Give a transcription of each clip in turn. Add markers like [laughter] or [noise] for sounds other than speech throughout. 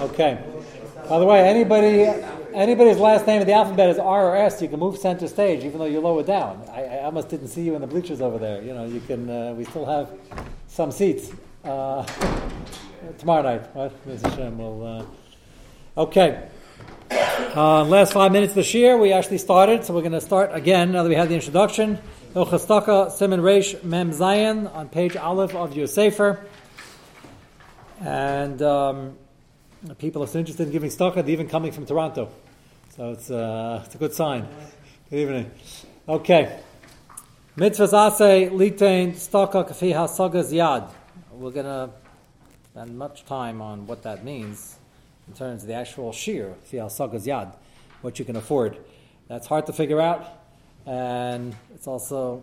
Okay. By the way, anybody anybody's last name in the alphabet is R or S, you can move center stage, even though you're lower down. I, I almost didn't see you in the bleachers over there. You know, you can. Uh, we still have some seats uh, [laughs] tomorrow night. What? Mr. Hashem will. Uh, okay. Uh, last five minutes this year, we actually started, so we're going to start again now that we had the introduction. Ilchastaka Simon Reish Mem Zayin on page Aleph of your Sefer. And um, people are so interested in giving they're even coming from Toronto. So it's, uh, it's a good sign. Good evening. Okay. Mitzvahs litain staka kafi yad. We're going to spend much time on what that means in terms of the actual shear, fi hasagas yad, what you can afford. That's hard to figure out, and it's also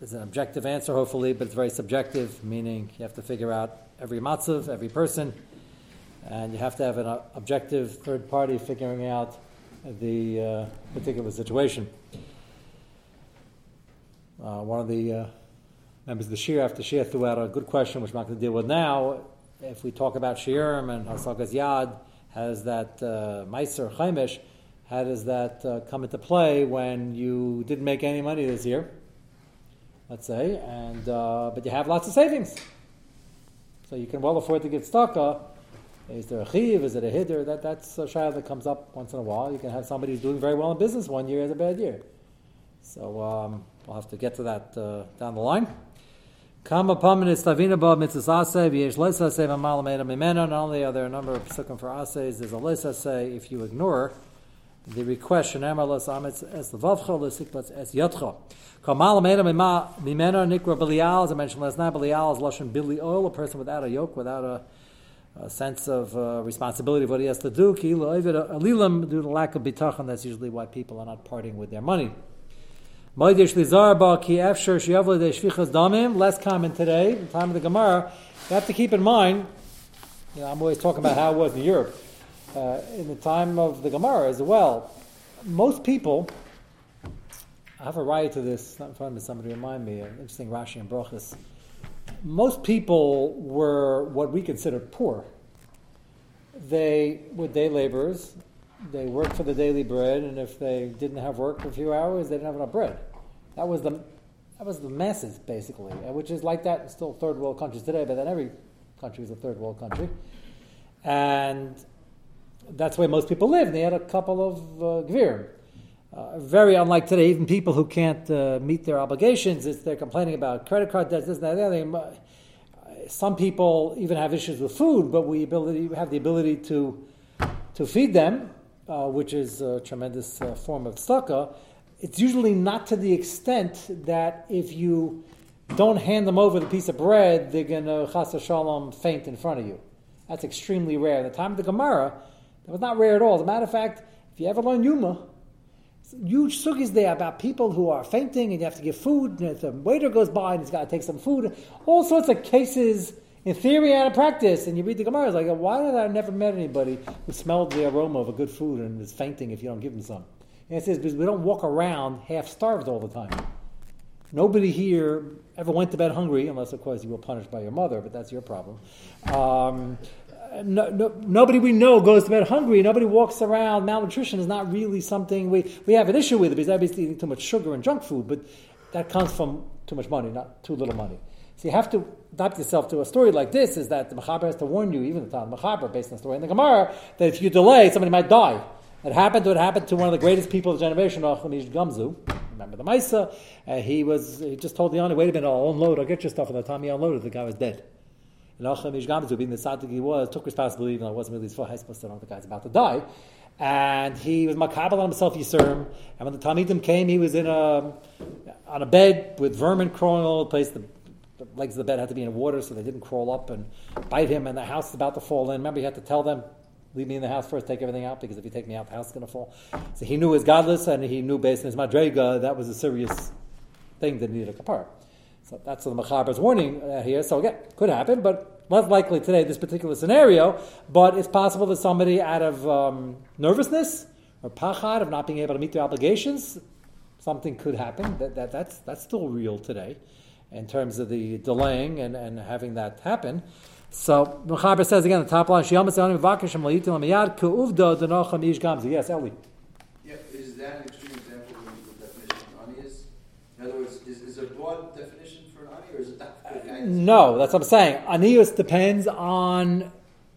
there's an objective answer, hopefully, but it's very subjective, meaning you have to figure out every matzav, every person, and you have to have an objective third party figuring out the uh, particular situation. Uh, one of the uh, members of the Shir after Shir threw out a good question, which I'm not going to deal with now. If we talk about Shirim and Hasagas Yad, has that uh, Meiser Chaimish, how does that uh, come into play when you didn't make any money this year, let's say, and uh, but you have lots of savings? So you can well afford to get staka. Is there a chiv? Is it a hidder? That, that's a shayla that comes up once in a while. You can have somebody who's doing very well in business one year has a bad year. So um, we'll have to get to that uh, down the line. Not only are there a number of psukim for ases, there's a lesase if you ignore the request shenamar les amitz es levavcha lesikbatz es yotcha. Kamal mema mimena nikra belial, as I mentioned last night, belial is lashon bili oil, a person without a yoke, without a, a sense of uh, responsibility of what he has to do. Alilam due to lack of bitachon. That's usually why people are not parting with their money. Less common today, in the time of the Gemara. You have to keep in mind, you know, I'm always talking about how it was in Europe. Uh, in the time of the Gemara as well, most people, I have a right to this, not in front of me, somebody remind me, an interesting Rashi and Brochus. Most people were what we consider poor. They were day laborers, they worked for the daily bread, and if they didn't have work for a few hours, they didn't have enough bread. That was the that was the masses basically, uh, which is like that in still third world countries today. But then every country is a third world country, and that's where most people live. And they had a couple of uh, gvirim. Uh, very unlike today, even people who can't uh, meet their obligations, they're complaining about credit card debts, this that. Uh, some people even have issues with food, but we ability, have the ability to to feed them uh, which is a tremendous uh, form of tzedakah, it's usually not to the extent that if you don't hand them over the piece of bread, they're going to chas shalom faint in front of you. That's extremely rare. In the time of the Gemara, that was not rare at all. As a matter of fact, if you ever learn Yuma, huge sugis there about people who are fainting and you have to give food, and if the waiter goes by and he's got to take some food, all sorts of cases in theory and in practice. And you read the Gemara, it's like, why did I never met anybody who smelled the aroma of a good food and is fainting if you don't give them some? And it says, because we don't walk around half starved all the time. Nobody here ever went to bed hungry, unless, of course, you were punished by your mother, but that's your problem. Um, no, no, nobody we know goes to bed hungry. Nobody walks around. Malnutrition is not really something we, we have an issue with because everybody's eating too much sugar and junk food, but that comes from too much money, not too little money. So you have to adapt yourself to a story like this, is that the Mechaber has to warn you, even the time Mechaber, based on the story in the Gemara, that if you delay, somebody might die. It happened to happened to one of the greatest people of the generation, Nachum Ish Gamzu. Remember the Maisa? Uh, he was he just told the owner, wait a minute, I'll unload, I'll get your stuff. And the time he unloaded, the guy was dead. And Nachum Ish Gamzu, being the tzaddik he was, took responsibility, even though it wasn't really his fault. I supposed to know the guy's about to die. And he was makabel on himself Yisurim. And when the Talmidim came, he was in a on a bed with vermin crawling all over the place. The the legs of the bed had to be in water so they didn't crawl up and bite him, and the house is about to fall in. Remember, he had to tell them, leave me in the house first, take everything out, because if you take me out, the house is going to fall. So he knew his godless, and he knew based on his madrega, that was a serious thing that needed a kapar. So that's the Mechaber's warning uh, here. So again, could happen, but less likely today, this particular scenario. But it's possible that somebody out of um, nervousness or pachad of not being able to meet their obligations, something could happen. That, that, that's, that's still real today in terms of the delaying and, and having that happen. So Mechaber says again, the top line, Shiyamas Yonim Vakashim Layitim Lamiyad Ku'uvda Denocham Ish Gamzi. Yes, Eli. Yeah, is that an extreme example of the definition of ani is? In other words, is, is there a broad definition for an ani, or is it that good guidance? No, that's what I'm saying. Anius depends on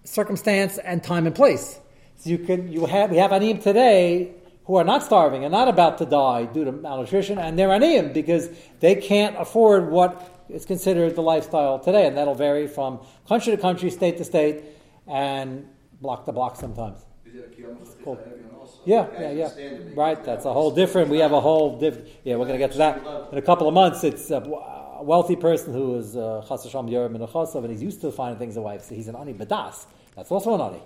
circumstance and time and place. So you can you have we have aniyim today who are not starving and not about to die due to malnutrition, and they're aniyim because they can't afford what is considered the lifestyle today, and that'll vary from country to country, state to state, and block to block sometimes. Is it a cool. Yeah, yeah, yeah. stand and make Right, that's a whole different. We have a whole different. Yeah, we're going to get to that in a couple of months. It's a a wealthy person who is uh, chas Hashem yerim and and he's used to finding things a wife. So he's an ani badas. That's also an ani.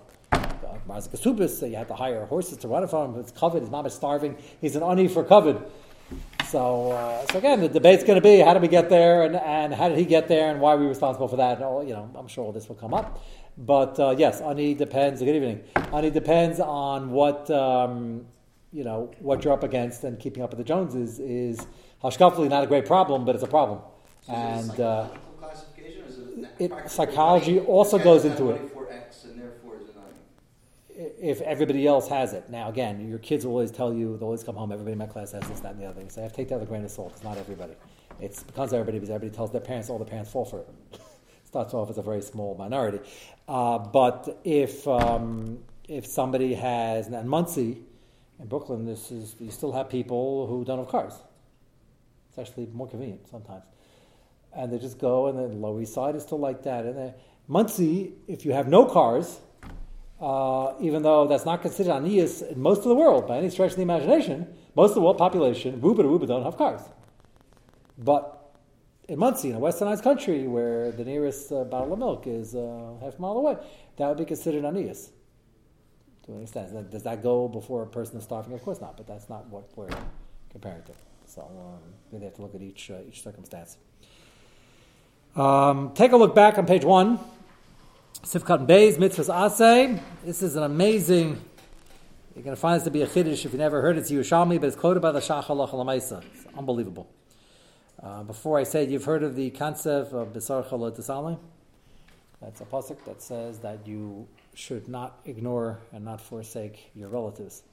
Marzik Kasubis, so you have to hire horses to run it for him. It's covered. His mom is starving. He's an ani for covered. So, uh, so again, the debate's going to be how did we get there, and, and how did he get there, and why are we responsible for that? And all, you know, I'm sure all this will come up. But uh, yes, ani depends. Good evening. Ani depends on what um, you know what you're up against, and keeping up with the Joneses is hashkafli not a great problem, but it's a problem. So is it a And uh, classification, or is it, it- psychology also goes into it. For X, and therefore is if everybody else has it. Now, again, your kids will always tell you, they'll always come home, everybody in my class has this, that, and the other thing. So I have to take that with a grain of salt. It's not everybody. It's because everybody, because everybody tells their parents, all the parents fall for it. [laughs] Starts off as a very small minority. Uh, but if um, if somebody has, and Monsey, in Brooklyn, this is, you still have people who don't have cars. It's actually more convenient sometimes. And they just go, and the Lower East Side is still like that. And then Monsey, if you have no cars, uh, even though that's not considered aniyas in most of the world by any stretch of the imagination, most of the world population, Ruba to Ruba, don't have cars. But in Monsey, in a westernized country where the nearest uh, bottle of milk is uh, half a mile away, that would be considered aniyas. To an extent. Now, Does that go before a person is starving? Of course not, but that's not what we're comparing to. So um, we have to look at each, uh, each circumstance. Um, take a look back on page one. Sifkat Beis, Mitzvahs Aseh. This is an amazing, you're going to find this to be a chiddush if you never heard it. It's Yerushalmi, but it's quoted by the Shach Halach Lamaisa. It's unbelievable. Uh, before I say it, you've heard of the concept of Besar Chalot That's a pasuk that says that you should not ignore and not forsake your relatives.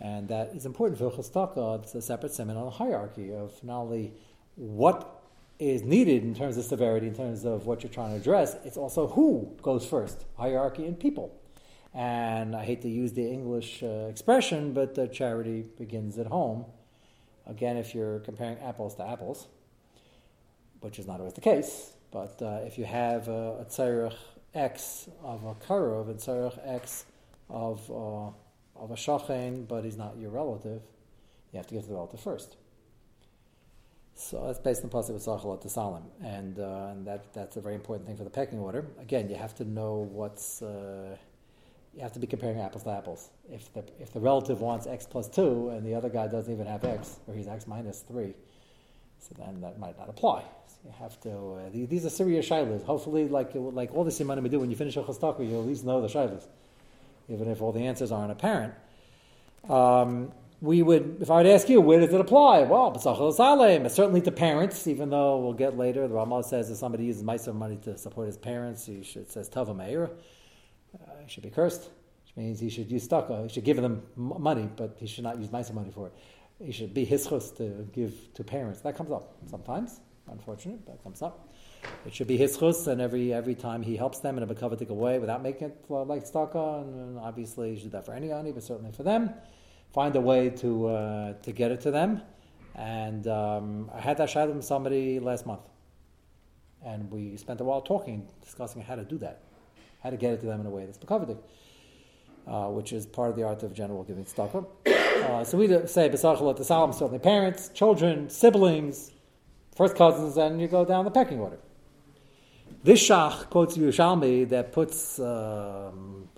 And that is important for Chostaka. It's a separate seminal hierarchy of not only what is needed in terms of severity, in terms of what you're trying to address, it's also who goes first hierarchy and people. And I hate to use the English uh, expression, but uh, charity begins at home. Again, if you're comparing apples to apples, which is not always the case, but uh, if you have a, a X of a karov and tzarech X of, uh, of a shachen, but he's not your relative, you have to get to the relative first. So that's based on pasuk with Sachalot to Salim, and uh, and that that's a very important thing for the pecking order. Again, you have to know what's uh, you have to be comparing apples to apples. If the if the relative wants x plus two and the other guy doesn't even have x, or he's x minus three, so then that might not apply. So you have to. Uh, these, these are serious shilas. Hopefully, like like all the simanim we do when you finish a chastaka, you'll at least know the shilas, even if all the answers aren't apparent. Um, we would, if I were to ask you, where does it apply? Well, Salem, certainly to parents, even though we'll get later, the Ramah says if somebody uses Meiser money to support his parents, he should, says Tava Meir, uh, he should be cursed, which means he should use Stucca, he should give them money, but he should not use Meiser money for it. He should be his chus to give to parents. That comes up sometimes, unfortunate, but comes up. It should be his chus, and every every time he helps them in a bekavatik way without making it uh, like Stucca, and, and obviously he should do that for any ani, but certainly for them find a way to uh, to get it to them. And um, I had that shayla with somebody last month, and we spent a while talking, discussing how to do that, how to get it to them in a way that's bekavadik, uh, which is part of the art of general giving tzedakah. Uh, so we say b'sachalot salam certainly parents, children, siblings, first cousins, and you go down the pecking order. This shach quotes Yerushalmi that puts. Um,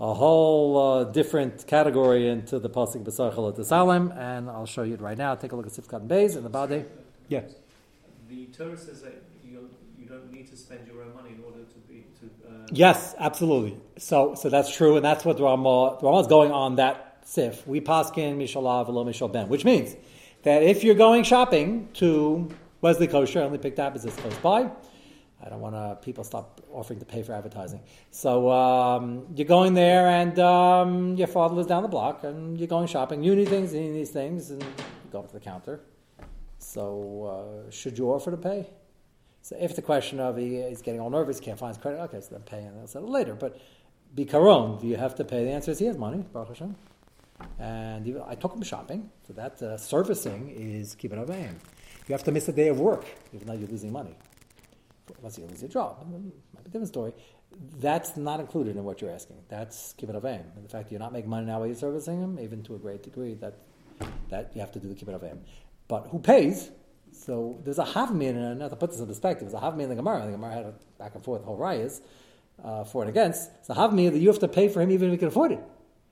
a whole uh, different category into the pasuk b'sarchel at Salem, and I'll show you it right now. Take a look at Sifkat and Beis in the body. Yeah. The Torah says that you you don't need to spend your own money in order to be to. Uh, Yes, absolutely. So, so that's true, and that's what the Ramah, the Ramah is going on that sif. We paskin mishalav v'lo mishal ben, which means that if you're going shopping to Wesley Kosher, I only picked up as it's close by. I don't want to people stop offering to pay for advertising. So um, you're going there, and um, your father lives down the block, and you're going shopping. You need things, you need these things, and you go up to the counter. So uh, should you offer to pay? So if the question of he, he's getting all nervous, can't find his credit, okay, so then pay, and I'll settle later. But be bikaron, do you have to pay? The answer is he has money, Baruch Hashem. And I took him shopping, so that uh, servicing is keeping up You have to miss a day of work, even though you're losing money unless you lose your job. Might be a different story. That's not included in what you're asking. That's kibbut avim. And the fact that you're not making money now while you're servicing him, even to a great degree, that that you have to do the kibbut avim. But who pays? So there's a havmin, and not to put this in perspective, there's a havmin in the Gemara. The Gemara had a back and forth, whole rayas, uh, for and against. It's a havmin that you have to pay for him even if you can afford it.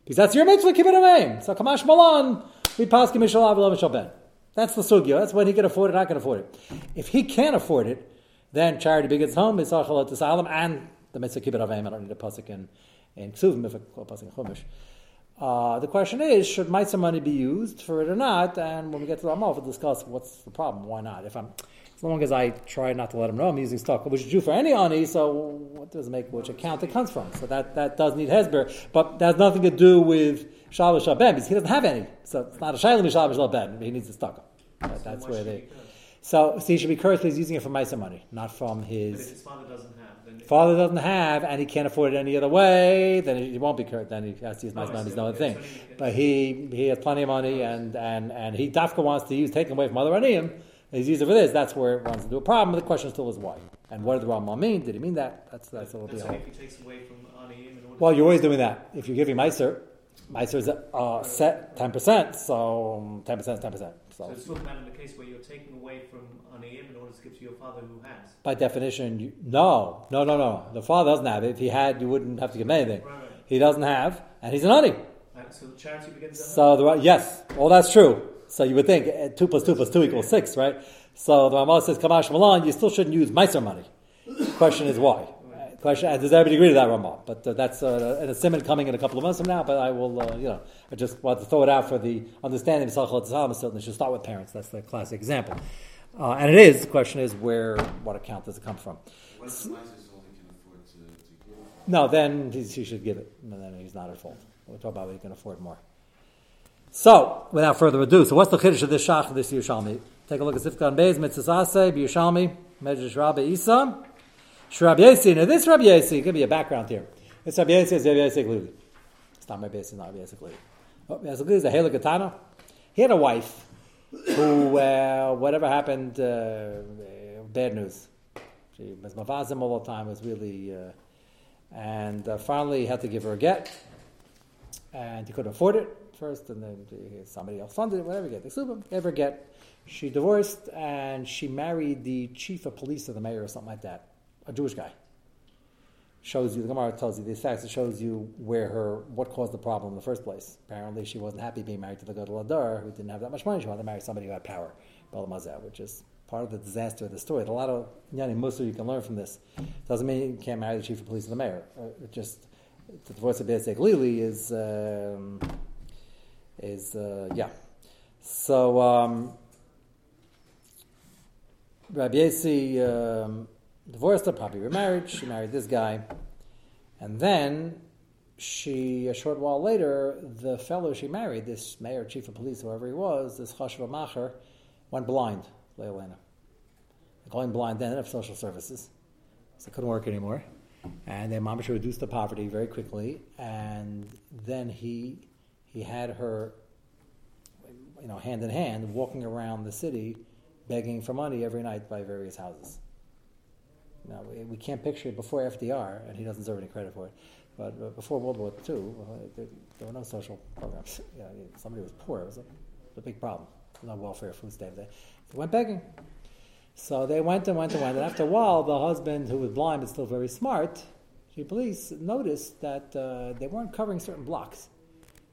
Because that's your mitzvah, kibbut avim. So kamash malan, we pass kimishal avil ben. That's the sugya. That's when he can afford it, I can afford it. If he can't afford it, then charity begins at home, Yisachal to Salam, and the Mitzvah Kibbut Avim. I don't need a pasuk in, in Ksuvim, if a pasuk in Chumash. Uh, the question is, should Mitzvah money be used for it or not? And when we get to the Amal, we'll discuss what's the problem, why not. If I'm, as long as I try not to let him know I'm using stock, which is due for any ani, so what does it make which account it comes from? So that, that does need Hesber, but that has nothing to do with Shalosh Shabem, because he doesn't have any. So it's not a Shailim Shalosh Shabem, he needs the stock. That, that's where they. So, so he should be cursed he's using it for Maisa money, not from his. His father doesn't have, then father doesn't have, and he can't afford it any other way, then he won't be cursed. Then he has to use Maisa money. Is another thing. But he he has plenty of money, and and and he Dafka wants to use taken away from other Aniyim. He's used it for this. That's where it runs into a problem. The question still is why. And what did the Rambam mean? Did he mean that? That's that's a little bit. if he takes away from Aniyim. Well, you're always doing that. If you're giving Meiser, Meiser is uh, set ten percent, so ten percent is ten percent. So it's talking about in the case where you're taking away from Aniyim in order to give to your father who has. By definition, you, no, no, no, no. The father doesn't have it. If he had, you wouldn't have to give him anything. Right, right. He doesn't have, and he's an Ani. Right, so the charity begins. So the yes, well that's true. So you would think uh, two plus two plus two equals six, right? So the Ramah says Kamash Malan, you still shouldn't use Meiser money. The question is why. Question: Does everybody agree to that, Ramah? But uh, that's uh, an assignment coming in a couple of months from now. But I will, uh, you know, I just want to throw it out for the understanding of Salchot Tzalm. Certainly, should start with parents. That's the classic example. Uh, and it is. The question is, where, what account does it come from? What if the only can afford to, to give? No, then he, he should give it. And then he's not at fault. We'll talk about he can afford more. So, without further ado, so what's the chiddush of this shach this Yerushalmi? Take a look at Sifkan Beis, Mitzvah Yerushalmi, Medrash Rabbi Isa. Rabbi Yasi. Now this Rabbi Yasi, give me a background here. This Rabbi Yasi is Rabbi Yasi Glili. It's not Rabbi Yasi, not Rabbi Yasi Glili. Oh, Rabbi Yasi Glili is a Hela. He had a wife who, uh, whatever happened, uh, bad news. She was mavazim all the time. Was really, uh, and uh, finally had to give her a get, and he couldn't afford it first, and then somebody else funded it. Whatever, get the subim, gave get. She divorced, and she married the chief of police of the mayor or something like that a Jewish guy. Shows you the Gemara tells you these facts. It shows you where her what caused the problem in the first place. Apparently, she wasn't happy being married to the Gadol Adar, who didn't have that much money. She wanted to marry somebody who had power, Balamazah, which is part of the disaster of the story. There's a lot of yani mussar you can learn from this. Doesn't mean you can't marry the chief of police and the mayor. Uh, it just the divorce of Beisek Lili is um, is uh, yeah. So um, Rabbi Yasi. Um, divorced her, probably remarried. She married this guy. And then she, a short while later, the fellow she married, this mayor, chief of police, whoever he was, this Chashva Macher, went blind, Leilena. Going blind then of social services. So it couldn't work anymore. And then Mamash reduced the poverty very quickly. And then he he had her, you know, hand in hand, walking around the city, begging for money every night by various houses. Now, we, we can't picture it before FDR, and he doesn't deserve any credit for it. But uh, before World War II, uh, there, there, were no social programs. You know, somebody was poor, it was a, a big problem. No welfare, food stamps. They, they went begging. So they went and went and went. And after a while, the husband, who was blind but still very smart, the police noticed that uh, they weren't covering certain blocks.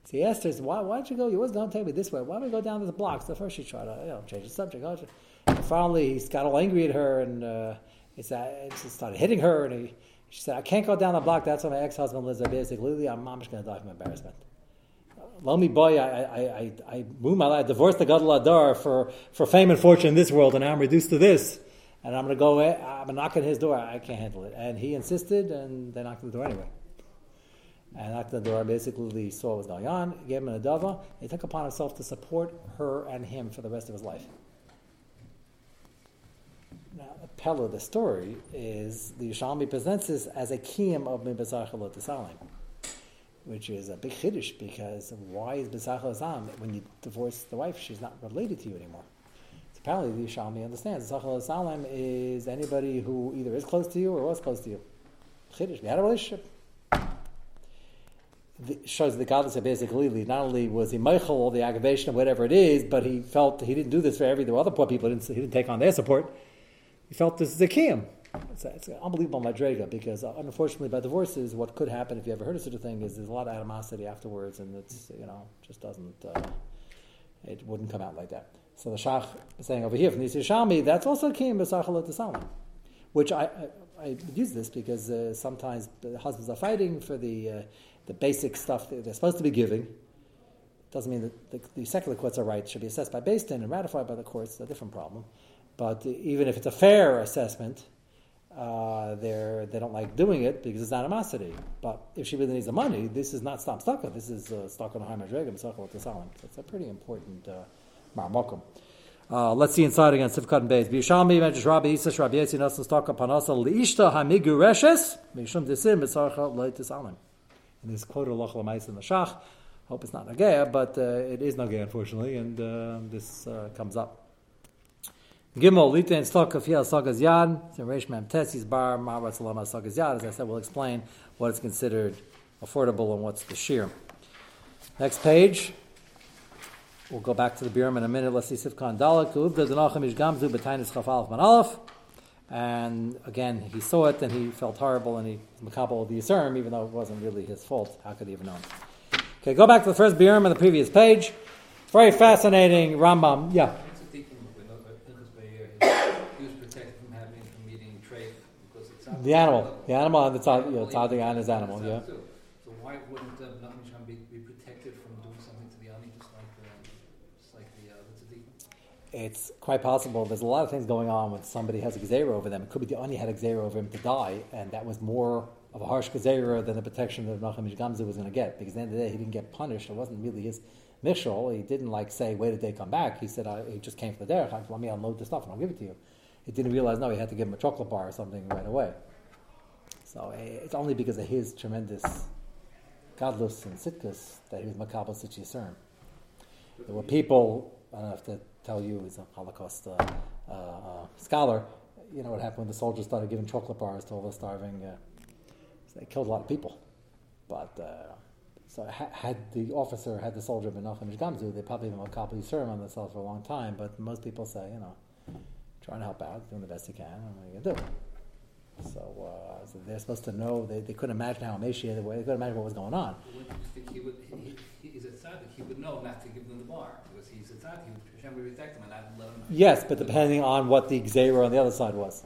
So he asked her, why, why don't you go? You always don't take me this way. Why don't we go down to the blocks? So first she tried to you know, change the subject. And finally, he got all angry at her and uh, he said, he started hitting her, and he, she said, I can't go down the block. That's why my ex husband lives there. Basically, Lily, I'm mom's going to die from embarrassment. Lo me boy, I, I, I, I, I, I divorced the Gadol for, for fame and fortune in this world, and now I'm reduced to this. and I'm going to go. I'm going to knock on his door. I can't handle it. And he insisted, and they knocked on the door anyway. And knocked on the door. Basically, saw what was going on. Gave him an adava. He took upon himself to support her and him for the rest of his life. Pella the story is the Yerushalmi presents this as a kiyam of Mibazar Chalot which is a big chiddush because why is Bezach Azam when you divorce the wife, she's not related to you anymore? So apparently, the Yerushalmi understands Bezach Salim is anybody who either is close to you or was close to you. Chiddush, we had a relationship. The, shows the godless of basically not only was he Michael all the aggravation of whatever it is, but he felt he didn't do this for every the other poor people. He didn't, he didn't take on their support. He felt this is a kiyum. It's, it's unbelievable madrega because uh, unfortunately by divorces, what could happen if you ever heard of such a thing is there's a lot of animosity afterwards, and it's you know just doesn't uh, it wouldn't come out like that. So the shach is saying over here from the Yerushalmi, that's also kiyum b'sachalot salam, which I, I I use this because uh, sometimes the husbands are fighting for the uh, the basic stuff that they're supposed to be giving. Doesn't mean that the, the secular courts are right. It should be assessed by Din and ratified by the courts. It's a different problem. But even if it's a fair assessment, uh, they're, they don't like doing it because it's animosity. But if she really needs the money, this is not stop stucco. This is uh, stuck on a high madrega, So it's a pretty important uh, marmokum. Uh, let's see inside again, Sifkat and Beis. B'Yerushalmi, Medrash Rabbi Isa, Rabbi Yetzi, Nasan Stalka, Panasa, Liishta, Hamigureshes, Mishum Desim, Mitzarcha, Leit Tisalim. And this quote of Loch Lamais in the Shach. Hope it's not Nagaya, but uh, it is Nagaya, unfortunately, and uh, this uh, comes up. Gimel, Lita and Stalka, Fiel, Sagas Yad, Reish Mem Tessis, Bar, Ma'arat Salama, Sagas Yad. As I said, we'll explain what is considered affordable and what's the shear. Next page. We'll go back to the Biurim in a minute. Let's see Sifkan Dalek. Ubda Danachim Ish Gamzu B'tainis Chafalef Man Aleph. And again, he saw it and he felt horrible and he was makabel of the Yisurim, even though it wasn't really his fault. How could he have known? Okay, go back to the first Biurim on the previous page. Very fascinating Rambam. Yeah. It's a deacon with no- with Pinchas Meir. He was protected from having from eating trade because it's The animal. The animal on the top, yeah, tzaddik on his animal, yeah. So why wouldn't uh, Nachman Sham be, be protected from doing something to the ani just like uh, just like the uh, the tzaddik? It's quite possible. There's a lot of things going on when somebody has a gzera over them. It could be the Ani had a gzera over him to die, and that was more of a harsh gzera than the protection that Nachum Gamzu was going to get. Because at the end of the day, he didn't get punished. It wasn't really his mishal. He didn't like say, "Wait a day, come back." He said, I, "He just came for the derech. Let me unload the stuff and I'll give it to you." He didn't realize no, he had to give him a chocolate bar or something right away. So eh, it's only because of his tremendous godless and sitkus that he was makabel such yisurim. There were people. I don't have to tell you, as a Holocaust uh, uh, uh, scholar, you know what happened when the soldiers started giving chocolate bars to all the starving. Uh, so they killed a lot of people. But uh, so ha- had the officer had the soldier been Nachum Gamzu, they probably been makabel yisurim on themselves for a long time. But most people say, you know, trying to help out, doing the best you can, what are you gonna do? So, uh, so they're supposed to know. They, they couldn't imagine how emaciated they were. They couldn't imagine what was going on. Wouldn't you think he would? He, he, he's a tzaddik. He would know not to give them the bar because he's a tzaddik. He would, Hashem would protect him and not let him. Yes, but depending on what the Xavier on the other side was.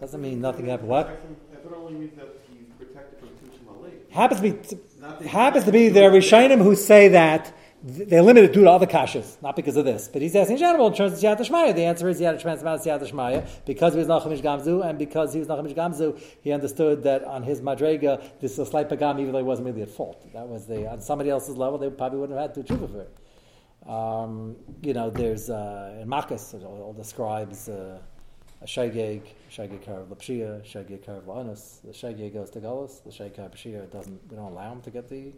Doesn't mean nothing happened. What? That would only mean that he's protected from Tushma Lake. Happens to be, Not happens to be there are Rishonim who say that th- they're limited due to other kashas, not because of this. But he's asking in general in terms of Siyat Shmaya. The answer is of Siyat Shmaya because he was Nachum Ish Gamzu, and because he was Nachum Ish Gamzu, he understood that on his Madrega, this is a slight pagam, even though he wasn't really at fault. That was the, on somebody else's level, they probably wouldn't have had to tshuva for it. Um, you know, there's uh, in Makkos, all, all the scribes, uh, a shageg, shageg karav lapshia, shageg karav la'anus. The shageg goes to Golis, the karav lapshia doesn't. We don't allow him to get the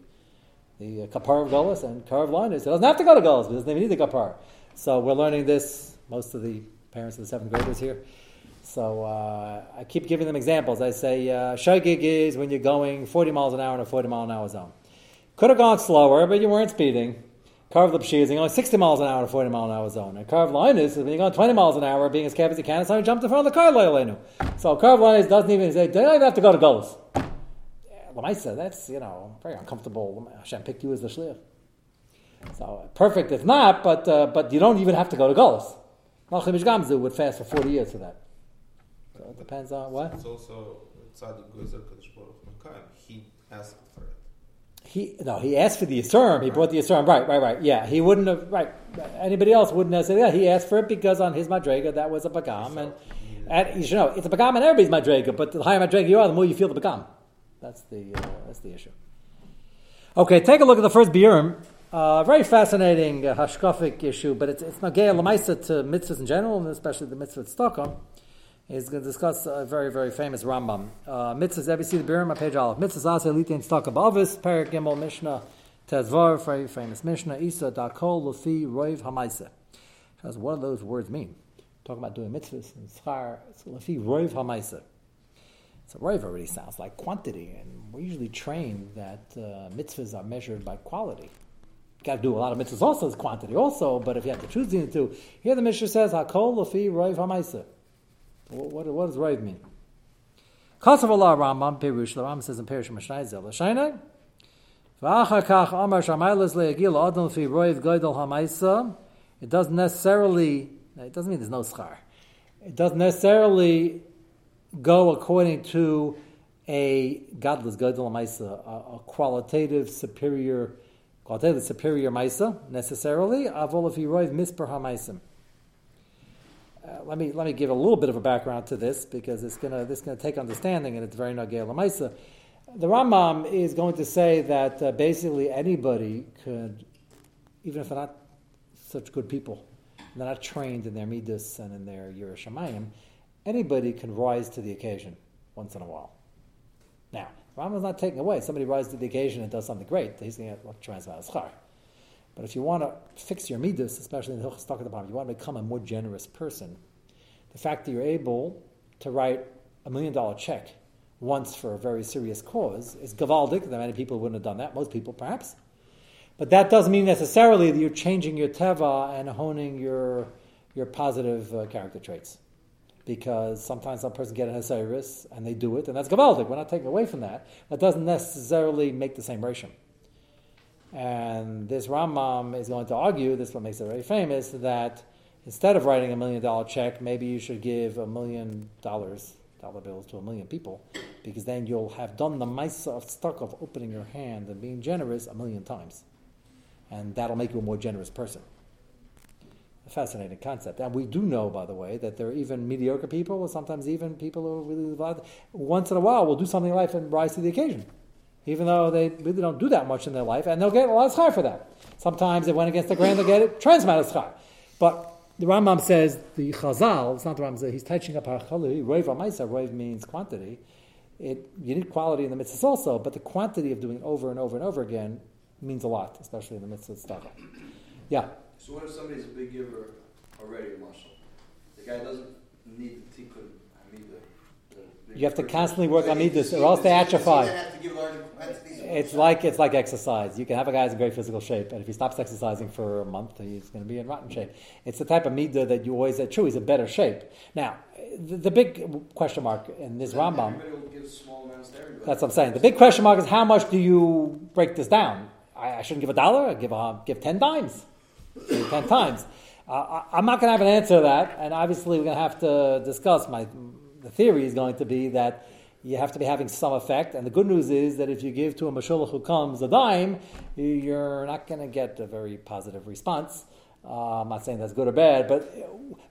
the uh, kapar of Golis and karav la'anus. He doesn't have to go to Golis. He doesn't even need the kapar. So we're learning this. Most of the parents of the seventh graders here. So uh, I keep giving them examples. I say uh, is when you're going 40 miles an hour in a 40 mile an hour zone. Could have gone slower, but you weren't speeding. Carve Lipshi is going 60 miles an hour in a 40 mile an hour zone. And carve is when you're going 20 miles an hour, being as careful as you can, so you jumped in front of the car Leilenu. So carve doesn't even say, don't even have to go to goals. Lamaisa, that's, you know, very uncomfortable. Hashem picked you as the shliach. So perfect if not, but, uh, but you don't even have to go to goals. Malchim Gamzu would fast for 40 years for that. So it depends on what? It's also Tzaddik Gozer Kadosh Baruch Hu Makayim. He asked for it. He no, he asked for the Yisurim. He brought the Yisurim. Right, right, right. Yeah, he wouldn't have. Right, anybody else wouldn't have said. Yeah, he asked for it because on his madrega that was a bagam, and And you should know it's a begam and everybody's madrega, but the higher madrega you are, the more you feel the begam. That's the uh, that's the issue. Okay, take a look at the first biurim. Uh, very fascinating uh, hashkafic issue, but it's it's nagea lemaisa to mitzvahs in general, and especially the mitzvah Stockholm He's going to discuss a very very famous Rambam. Uh, mitzvahs. You see the biurim on page aleph? Mitzvahs asa litin tzedakah ba'avis perik gimel mishnah tezvar very famous mishnah isa dakol lufi roiv hamaisa. What do those words mean? Talking about doing mitzvahs and schar. Lefi roiv hamaisa. So roiv already sounds like quantity, and we're usually trained that uh, mitzvahs are measured by quality. You got to do a lot of mitzvahs also as quantity also, but if you have to choose between the two, here the Mishnah says hakol lefi roiv hamaisa. What, what, does roiv mean? Kasav Allah Rambam Perush. The Rambam says in Perush Mishnah Zel hamaisa. It doesn't necessarily. It doesn't mean there's no schar. It doesn't necessarily go according to a godless gadol maisa, a, a qualitative superior, qualitative superior maisa necessarily. Avol if he roiv misper hamaisim. Uh, let me let me give a little bit of a background to this because it's gonna this gonna take understanding and it's very nagel lamaisa. The Rambam is going to say that uh, basically anybody could, even if they're not such good people, they're not trained in their midas and in their Yerushalayim, anybody can rise to the occasion once in a while. Now, Rambam's not taking away. Somebody rises to the occasion and does something great, he's going to transmit schar. But if you want to fix your midas, especially in the Hilchas bottom, you want to become a more generous person, the fact that you're able to write a million dollar check once for a very serious cause is gavaldic. That many people wouldn't have done that. Most people, perhaps. But that doesn't mean necessarily that you're changing your teva and honing your your positive uh, character traits. Because sometimes some person get a service and they do it, and that's gavaldic. We're not taking away from that. That doesn't necessarily make the same ration. And this Rambam is going to argue, this is what makes it very famous, that instead of writing a million dollar check, maybe you should give a million dollars, dollar bills to a million people, because then you'll have done the mice of stuck of opening your hand and being generous a million times. And that'll make you a more generous person. Fascinating concept. And we do know, by the way, that there are even mediocre people, or sometimes even people who really once in a while will do something in life and rise to the occasion even though they really don't do that much in their life, and they'll get a lot of schar for that. Sometimes it went against the grain, they'll get it transmitted schar. But the Rambam says the Chazal, it's not the Rambam, he's touching up Harchali, Roiv Amaisa, Roiv means quantity. It, you need quality in the mitzvahs also, but the quantity of doing it over and over and over again means a lot, especially in the mitzvah stuff. Yeah. So what if somebody's a big giver already, Marshall? The guy doesn't need the tikkun, I mean the, the You have to constantly work on midas, or else they atrophy. It's like it's like exercise. You can have a guy who's in great physical shape, and if he stops exercising for a month, he's going to be in rotten shape. It's the type of midah that you always say, true, he's in better shape. Now, the, the big question mark in this Rambam. Everybody will give small amounts to everybody. That's what I'm saying. The big question mark is how much do you break this down? I, I shouldn't give a dollar. I give a, give ten dimes, ten times. Uh, I'm not going to have an answer to that, and obviously we're going to have to discuss. My the theory is going to be that you have to be having some effect, and the good news is that if you give to a mashulach who comes a dime, you're not going to get a very positive response. Uh, I'm not saying that's good or bad, but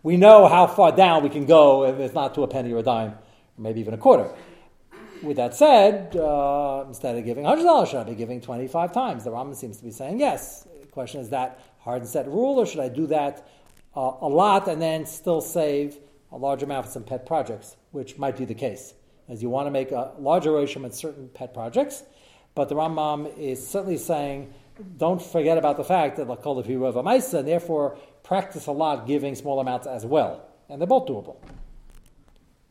we know how far down we can go if it's not to a penny or a dime, or maybe even a quarter. With that said, uh, instead of giving $100, should I be giving 25 times? The Rambam seems to be saying yes. The question is that hard and set rule, or should I do that uh, a lot and then still save a large amount for some pet projects, which might be the case, as you want to make a larger ratio in certain pet projects. But the Rambam is certainly saying, don't forget about the fact that Lakol of Maisa, and therefore practice a lot giving small amounts as well. And they're both doable.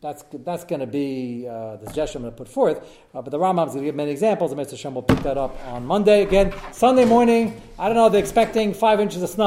That's, that's going to be uh, the suggestion I'm going to put forth. Uh, but the Rambam is going to give many examples, and Mr. Shem will pick that up on Monday. Again, Sunday morning, I don't know, they're expecting five inches of snow.